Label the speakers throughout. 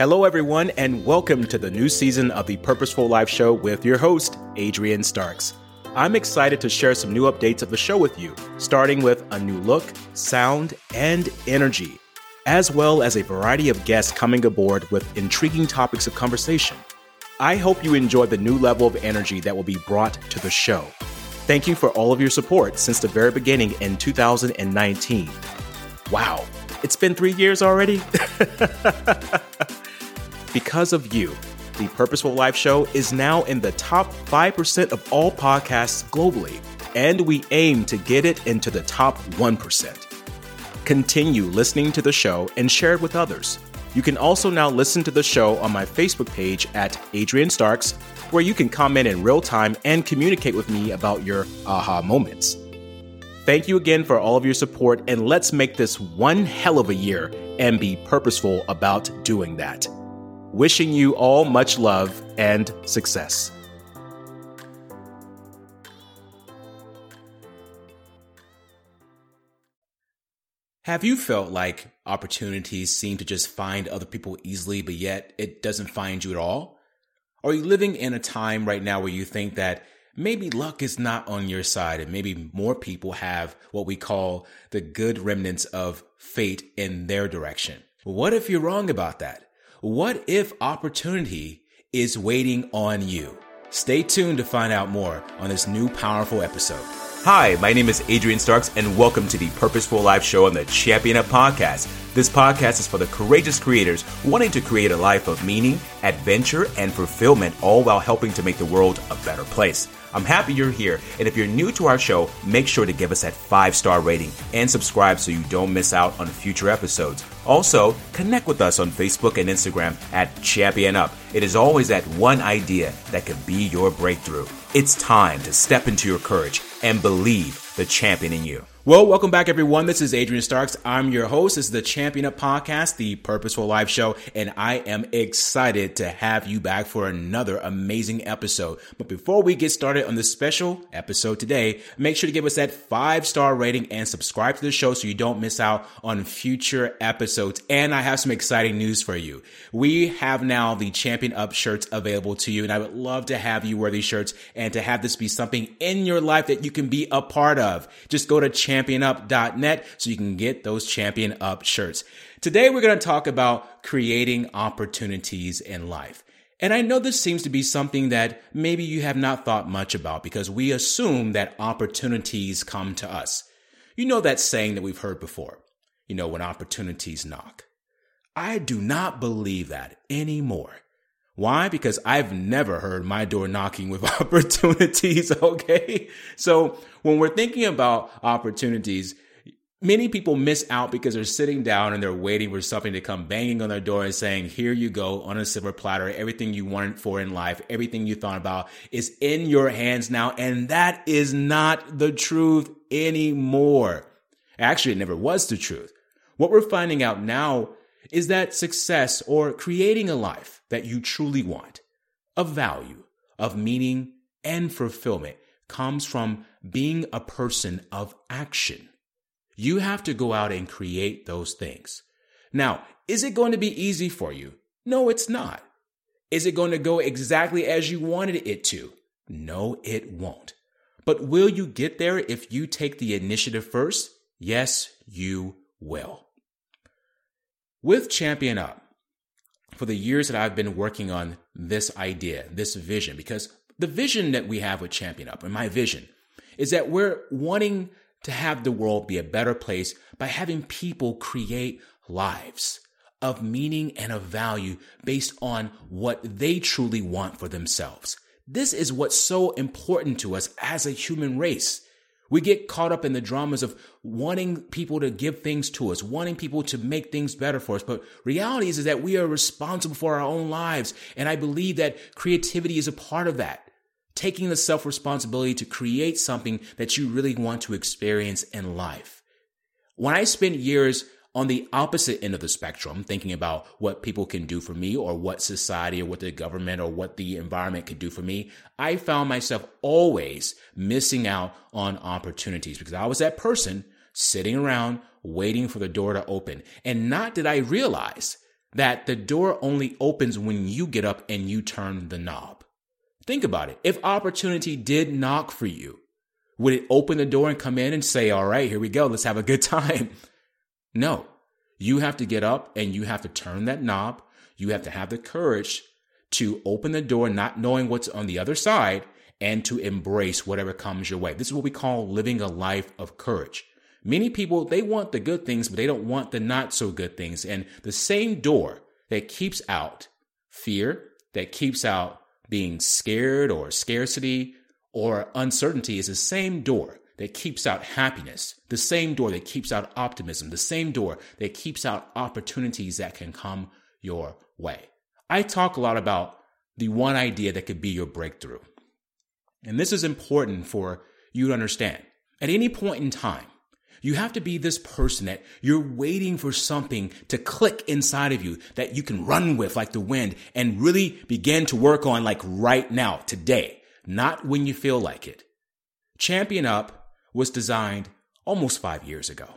Speaker 1: Hello, everyone, and welcome to the new season of the Purposeful Life Show with your host, Adrian Starks. I'm excited to share some new updates of the show with you, starting with a new look, sound, and energy, as well as a variety of guests coming aboard with intriguing topics of conversation. I hope you enjoy the new level of energy that will be brought to the show. Thank you for all of your support since the very beginning in 2019. Wow, it's been three years already? because of you, the Purposeful Life Show is now in the top 5% of all podcasts globally, and we aim to get it into the top 1%. Continue listening to the show and share it with others. You can also now listen to the show on my Facebook page at Adrian Starks, where you can comment in real time and communicate with me about your aha moments. Thank you again for all of your support, and let's make this one hell of a year and be purposeful about doing that. Wishing you all much love and success. Have you felt like opportunities seem to just find other people easily, but yet it doesn't find you at all? Are you living in a time right now where you think that maybe luck is not on your side and maybe more people have what we call the good remnants of fate in their direction? What if you're wrong about that? What if opportunity is waiting on you? Stay tuned to find out more on this new powerful episode. Hi, my name is Adrian Starks, and welcome to the Purposeful Life Show on the Champion Up Podcast. This podcast is for the courageous creators wanting to create a life of meaning, adventure, and fulfillment, all while helping to make the world a better place. I'm happy you're here, and if you're new to our show, make sure to give us that five star rating and subscribe so you don't miss out on future episodes. Also, connect with us on Facebook and Instagram at Champion Up. It is always that one idea that could be your breakthrough. It's time to step into your courage and believe the champion in you. Well, welcome back, everyone. This is Adrian Starks. I'm your host. This is the Champion Up Podcast, the Purposeful Life Show, and I am excited to have you back for another amazing episode. But before we get started on this special episode today, make sure to give us that five star rating and subscribe to the show so you don't miss out on future episodes. And I have some exciting news for you. We have now the Champion Up shirts available to you, and I would love to have you wear these shirts and to have this be something in your life that you can be a part of. Just go to championup.net so you can get those Champion Up shirts. Today, we're going to talk about creating opportunities in life. And I know this seems to be something that maybe you have not thought much about because we assume that opportunities come to us. You know that saying that we've heard before, you know, when opportunities knock. I do not believe that anymore. Why? Because I've never heard my door knocking with opportunities. Okay. So when we're thinking about opportunities, many people miss out because they're sitting down and they're waiting for something to come banging on their door and saying, here you go on a silver platter. Everything you wanted for in life, everything you thought about is in your hands now. And that is not the truth anymore. Actually, it never was the truth. What we're finding out now is that success or creating a life that you truly want, of value, of meaning and fulfillment comes from being a person of action. You have to go out and create those things. Now, is it going to be easy for you? No, it's not. Is it going to go exactly as you wanted it to? No, it won't. But will you get there if you take the initiative first? Yes, you will. With Champion Up, for the years that I've been working on this idea, this vision, because the vision that we have with Champion Up, and my vision, is that we're wanting to have the world be a better place by having people create lives of meaning and of value based on what they truly want for themselves. This is what's so important to us as a human race. We get caught up in the dramas of wanting people to give things to us, wanting people to make things better for us. But reality is, is that we are responsible for our own lives. And I believe that creativity is a part of that. Taking the self responsibility to create something that you really want to experience in life. When I spent years on the opposite end of the spectrum, thinking about what people can do for me or what society or what the government or what the environment could do for me, I found myself always missing out on opportunities because I was that person sitting around waiting for the door to open. And not did I realize that the door only opens when you get up and you turn the knob. Think about it. If opportunity did knock for you, would it open the door and come in and say, all right, here we go. Let's have a good time. No, you have to get up and you have to turn that knob. You have to have the courage to open the door, not knowing what's on the other side and to embrace whatever comes your way. This is what we call living a life of courage. Many people, they want the good things, but they don't want the not so good things. And the same door that keeps out fear, that keeps out being scared or scarcity or uncertainty is the same door that keeps out happiness, the same door that keeps out optimism, the same door that keeps out opportunities that can come your way. I talk a lot about the one idea that could be your breakthrough. And this is important for you to understand. At any point in time, you have to be this person that you're waiting for something to click inside of you that you can run with like the wind and really begin to work on like right now, today, not when you feel like it. Champion Up was designed almost five years ago.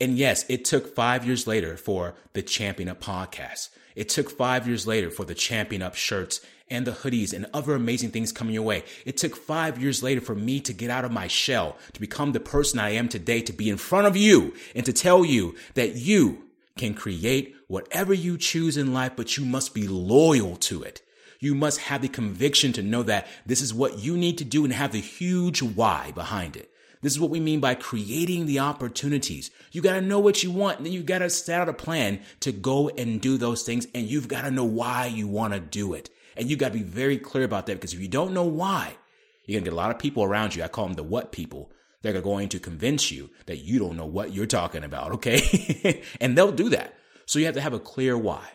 Speaker 1: And yes, it took five years later for the Champion Up podcast. It took five years later for the Champion Up shirts and the hoodies and other amazing things coming your way. It took five years later for me to get out of my shell, to become the person I am today, to be in front of you and to tell you that you can create whatever you choose in life, but you must be loyal to it. You must have the conviction to know that this is what you need to do and have the huge why behind it. This is what we mean by creating the opportunities. You got to know what you want and then you got to set out a plan to go and do those things. And you've got to know why you want to do it. And you got to be very clear about that because if you don't know why, you're going to get a lot of people around you. I call them the what people. They're going to convince you that you don't know what you're talking about. Okay. and they'll do that. So you have to have a clear why.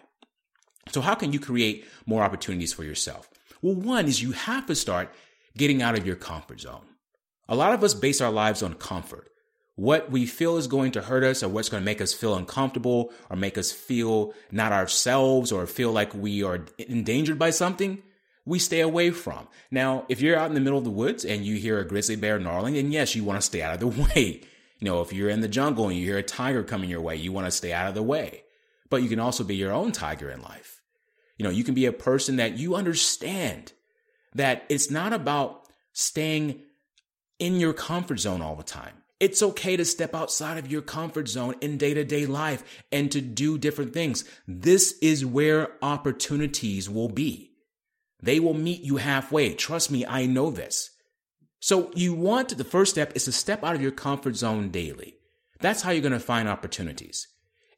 Speaker 1: So how can you create more opportunities for yourself? Well, one is you have to start getting out of your comfort zone. A lot of us base our lives on comfort what we feel is going to hurt us or what's going to make us feel uncomfortable or make us feel not ourselves or feel like we are endangered by something, we stay away from. Now, if you're out in the middle of the woods and you hear a grizzly bear gnarling, then yes, you want to stay out of the way. You know, if you're in the jungle and you hear a tiger coming your way, you want to stay out of the way. But you can also be your own tiger in life. You know, you can be a person that you understand that it's not about staying in your comfort zone all the time. It's okay to step outside of your comfort zone in day to day life and to do different things. This is where opportunities will be. They will meet you halfway. Trust me, I know this. So you want the first step is to step out of your comfort zone daily. That's how you're going to find opportunities.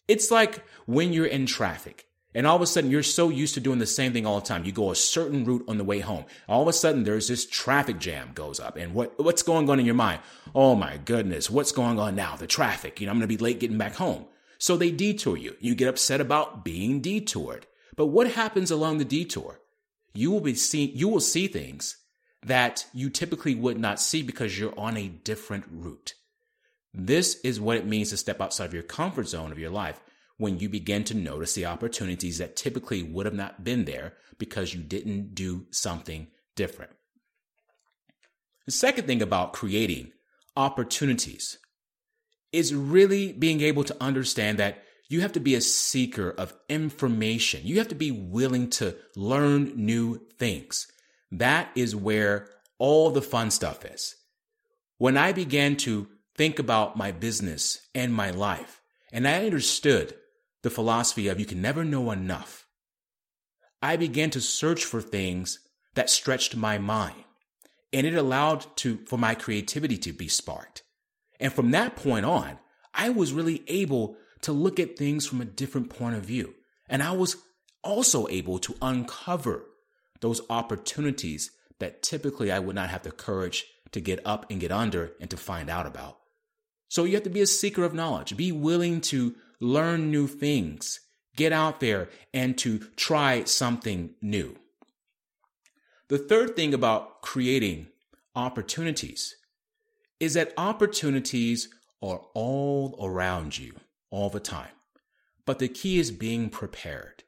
Speaker 1: It's like when you're in traffic. And all of a sudden, you're so used to doing the same thing all the time. You go a certain route on the way home. All of a sudden, there's this traffic jam goes up. And what, what's going on in your mind? Oh my goodness, what's going on now? The traffic. You know, I'm going to be late getting back home. So they detour you. You get upset about being detoured. But what happens along the detour? You will be see, you will see things that you typically would not see because you're on a different route. This is what it means to step outside of your comfort zone of your life when you begin to notice the opportunities that typically would have not been there because you didn't do something different. The second thing about creating opportunities is really being able to understand that you have to be a seeker of information. You have to be willing to learn new things. That is where all the fun stuff is. When I began to think about my business and my life, and I understood the philosophy of you can never know enough, I began to search for things that stretched my mind. And it allowed to for my creativity to be sparked. And from that point on, I was really able to look at things from a different point of view. And I was also able to uncover those opportunities that typically I would not have the courage to get up and get under and to find out about. So you have to be a seeker of knowledge. Be willing to learn new things, get out there and to try something new. The third thing about creating opportunities is that opportunities are all around you all the time. But the key is being prepared.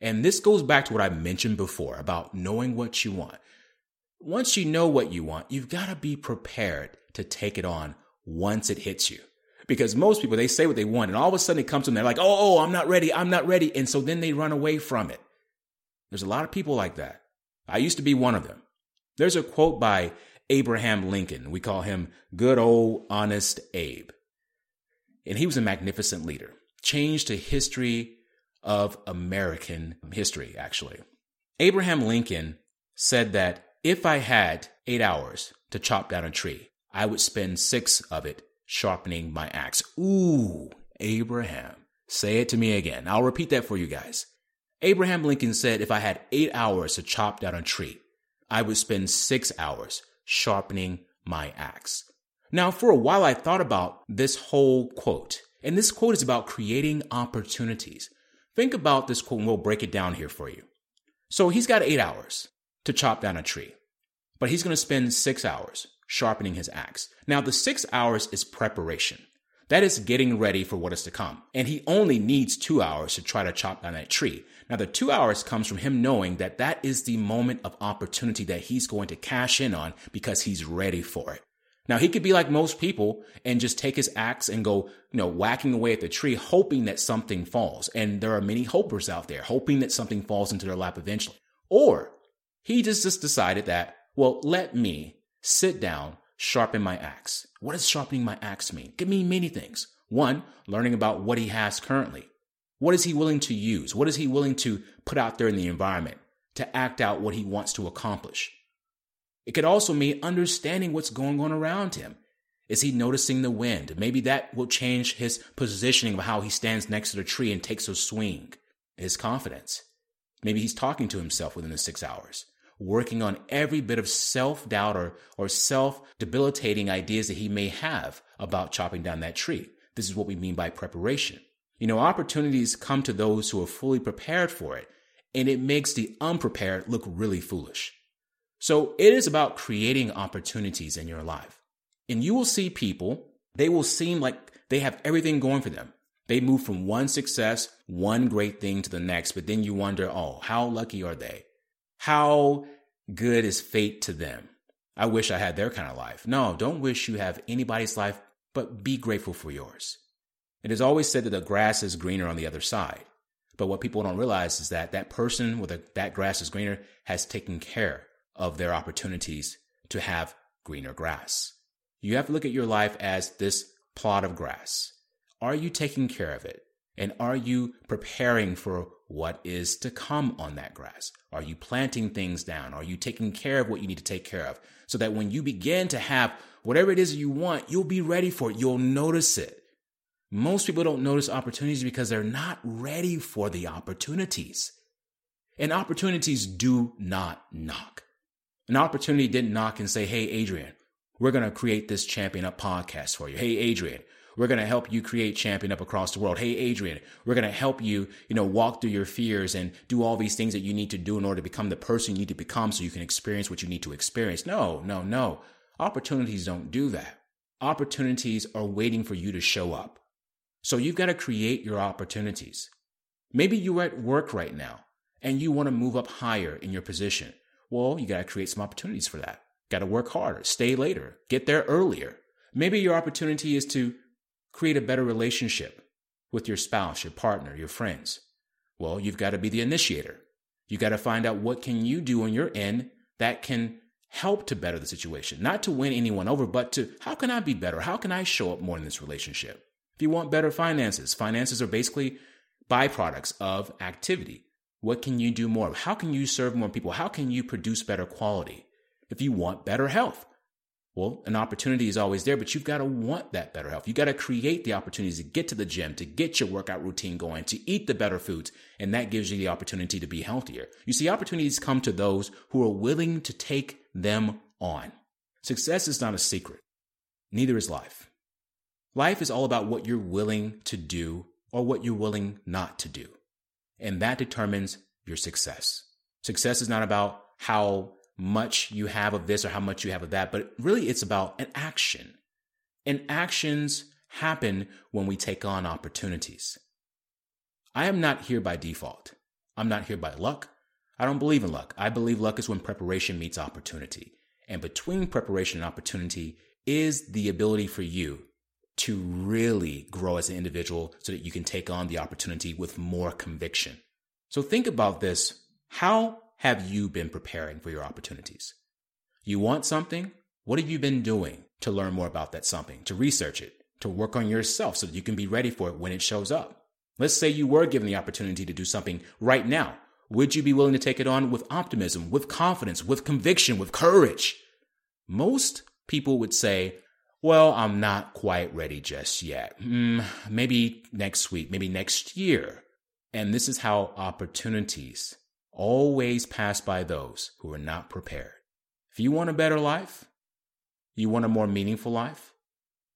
Speaker 1: And this goes back to what I mentioned before about knowing what you want. Once you know what you want, you've got to be prepared to take it on once it hits you. Because most people, they say what they want and all of a sudden it comes to them. They're like, oh, oh, I'm not ready. I'm not ready. And so then they run away from it. There's a lot of people like that. I used to be one of them. There's a quote by Abraham Lincoln. We call him good old honest Abe. And he was a magnificent leader, changed the history of American history, actually. Abraham Lincoln said that if I had eight hours to chop down a tree, I would spend six of it sharpening my axe. Ooh, Abraham. Say it to me again. I'll repeat that for you guys. Abraham Lincoln said if I had eight hours to chop down a tree, I would spend six hours sharpening my axe. Now, for a while, I thought about this whole quote, and this quote is about creating opportunities. Think about this quote, and we'll break it down here for you. So he's got eight hours to chop down a tree, but he's going to spend six hours sharpening his axe. Now, the six hours is preparation. That is getting ready for what is to come. And he only needs two hours to try to chop down that tree. Now, the two hours comes from him knowing that that is the moment of opportunity that he's going to cash in on because he's ready for it. Now, he could be like most people and just take his axe and go, you know, whacking away at the tree, hoping that something falls. And there are many hopers out there hoping that something falls into their lap eventually. Or he just, just decided that, well, let me sit down, sharpen my axe. What does sharpening my axe mean? It can mean many things. One, learning about what he has currently. What is he willing to use? What is he willing to put out there in the environment to act out what he wants to accomplish? It could also mean understanding what's going on around him. Is he noticing the wind? Maybe that will change his positioning of how he stands next to the tree and takes a swing. His confidence. Maybe he's talking to himself within the six hours, working on every bit of self doubt or, or self debilitating ideas that he may have about chopping down that tree. This is what we mean by preparation. You know, opportunities come to those who are fully prepared for it, and it makes the unprepared look really foolish. So it is about creating opportunities in your life. And you will see people, they will seem like they have everything going for them. They move from one success, one great thing to the next, but then you wonder, oh, how lucky are they? How good is fate to them? I wish I had their kind of life. No, don't wish you have anybody's life, but be grateful for yours. It is always said that the grass is greener on the other side. But what people don't realize is that that person with that grass is greener has taken care of their opportunities to have greener grass. You have to look at your life as this plot of grass. Are you taking care of it? And are you preparing for what is to come on that grass? Are you planting things down? Are you taking care of what you need to take care of? So that when you begin to have whatever it is you want, you'll be ready for it. You'll notice it. Most people don't notice opportunities because they're not ready for the opportunities. And opportunities do not knock. An opportunity didn't knock and say, Hey, Adrian, we're going to create this Champion Up podcast for you. Hey, Adrian, we're going to help you create Champion Up across the world. Hey, Adrian, we're going to help you, you know, walk through your fears and do all these things that you need to do in order to become the person you need to become so you can experience what you need to experience. No, no, no. Opportunities don't do that. Opportunities are waiting for you to show up. So you've got to create your opportunities. Maybe you're at work right now and you want to move up higher in your position. Well, you got to create some opportunities for that. Got to work harder, stay later, get there earlier. Maybe your opportunity is to create a better relationship with your spouse, your partner, your friends. Well, you've got to be the initiator. You got to find out what can you do on your end that can help to better the situation, not to win anyone over, but to how can I be better? How can I show up more in this relationship? If you want better finances, finances are basically byproducts of activity. What can you do more? How can you serve more people? How can you produce better quality? If you want better health, well, an opportunity is always there, but you've got to want that better health. You've got to create the opportunities to get to the gym, to get your workout routine going, to eat the better foods. And that gives you the opportunity to be healthier. You see, opportunities come to those who are willing to take them on. Success is not a secret. Neither is life. Life is all about what you're willing to do or what you're willing not to do. And that determines your success. Success is not about how much you have of this or how much you have of that, but really it's about an action. And actions happen when we take on opportunities. I am not here by default. I'm not here by luck. I don't believe in luck. I believe luck is when preparation meets opportunity. And between preparation and opportunity is the ability for you to really grow as an individual so that you can take on the opportunity with more conviction. So think about this. How have you been preparing for your opportunities? You want something? What have you been doing to learn more about that something, to research it, to work on yourself so that you can be ready for it when it shows up? Let's say you were given the opportunity to do something right now. Would you be willing to take it on with optimism, with confidence, with conviction, with courage? Most people would say, well, I'm not quite ready just yet. Mm, maybe next week, maybe next year. And this is how opportunities always pass by those who are not prepared. If you want a better life, you want a more meaningful life,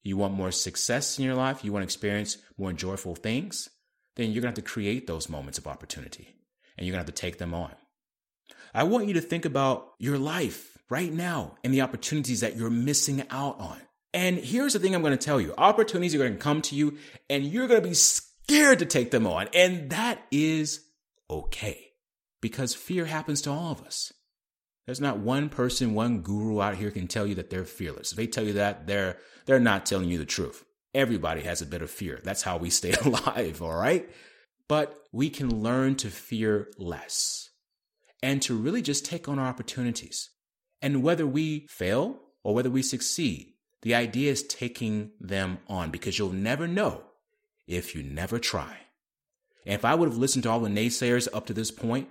Speaker 1: you want more success in your life, you want to experience more joyful things, then you're going to have to create those moments of opportunity and you're going to have to take them on. I want you to think about your life right now and the opportunities that you're missing out on. And here's the thing I'm going to tell you opportunities are going to come to you and you're going to be scared to take them on. And that is okay because fear happens to all of us. There's not one person, one guru out here can tell you that they're fearless. If they tell you that, they're they're not telling you the truth. Everybody has a bit of fear. That's how we stay alive, all right? But we can learn to fear less and to really just take on our opportunities. And whether we fail or whether we succeed, the idea is taking them on because you'll never know if you never try. And if I would have listened to all the naysayers up to this point,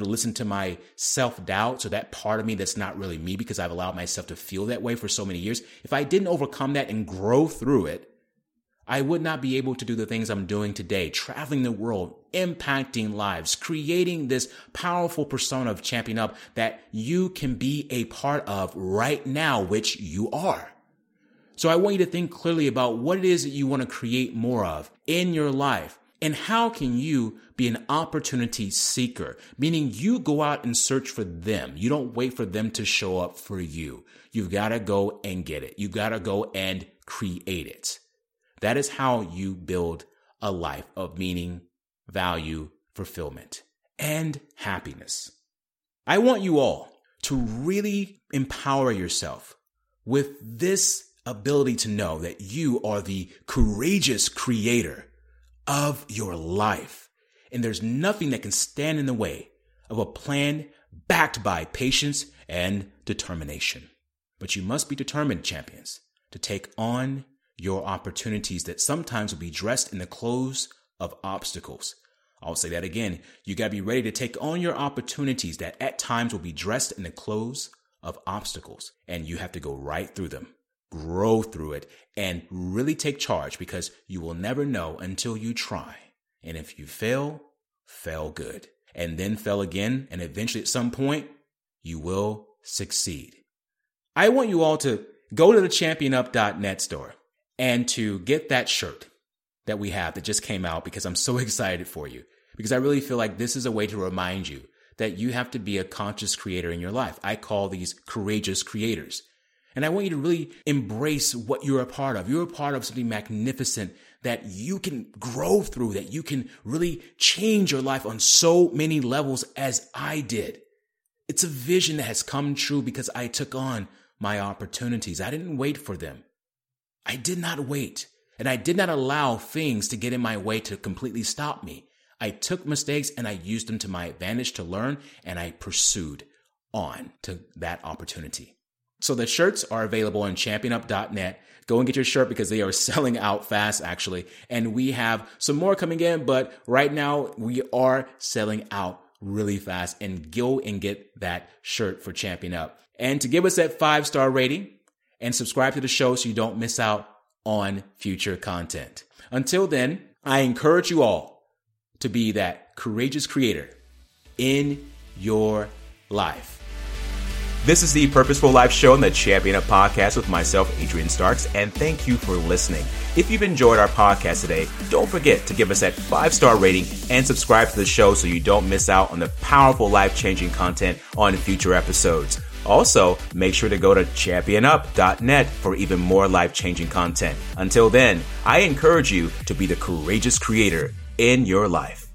Speaker 1: have listened to my self doubt, so that part of me that's not really me because I've allowed myself to feel that way for so many years, if I didn't overcome that and grow through it, I would not be able to do the things I'm doing today, traveling the world, impacting lives, creating this powerful persona of Champion Up that you can be a part of right now, which you are. So I want you to think clearly about what it is that you want to create more of in your life. And how can you be an opportunity seeker? Meaning you go out and search for them. You don't wait for them to show up for you. You've got to go and get it. You've got to go and create it. That is how you build a life of meaning, value, fulfillment, and happiness. I want you all to really empower yourself with this ability to know that you are the courageous creator of your life. And there's nothing that can stand in the way of a plan backed by patience and determination. But you must be determined, champions, to take on your opportunities that sometimes will be dressed in the clothes of obstacles. I'll say that again. You got to be ready to take on your opportunities that at times will be dressed in the clothes of obstacles. And you have to go right through them, grow through it, and really take charge because you will never know until you try. And if you fail, fail good. And then fail again. And eventually at some point, you will succeed. I want you all to go to the championup.net store and to get that shirt that we have that just came out because I'm so excited for you. Because I really feel like this is a way to remind you that you have to be a conscious creator in your life. I call these courageous creators. And I want you to really embrace what you're a part of. You're a part of something magnificent that you can grow through, that you can really change your life on so many levels as I did. It's a vision that has come true because I took on my opportunities. I didn't wait for them. I did not wait, and I did not allow things to get in my way to completely stop me. I took mistakes and I used them to my advantage to learn, and I pursued on to that opportunity. So the shirts are available on championup.net. Go and get your shirt because they are selling out fast, actually. And we have some more coming in, but right now we are selling out really fast. And go and get that shirt for Champion Up. And to give us that five star rating, and subscribe to the show so you don't miss out on future content. Until then, I encourage you all to be that courageous creator in your life. This is the Purposeful Life Show and the Champion Up Podcast with myself, Adrian Starks, and thank you for listening. If you've enjoyed our podcast today, don't forget to give us that five star rating and subscribe to the show so you don't miss out on the powerful life changing content on future episodes. Also, make sure to go to championup.net for even more life changing content. Until then, I encourage you to be the courageous creator in your life.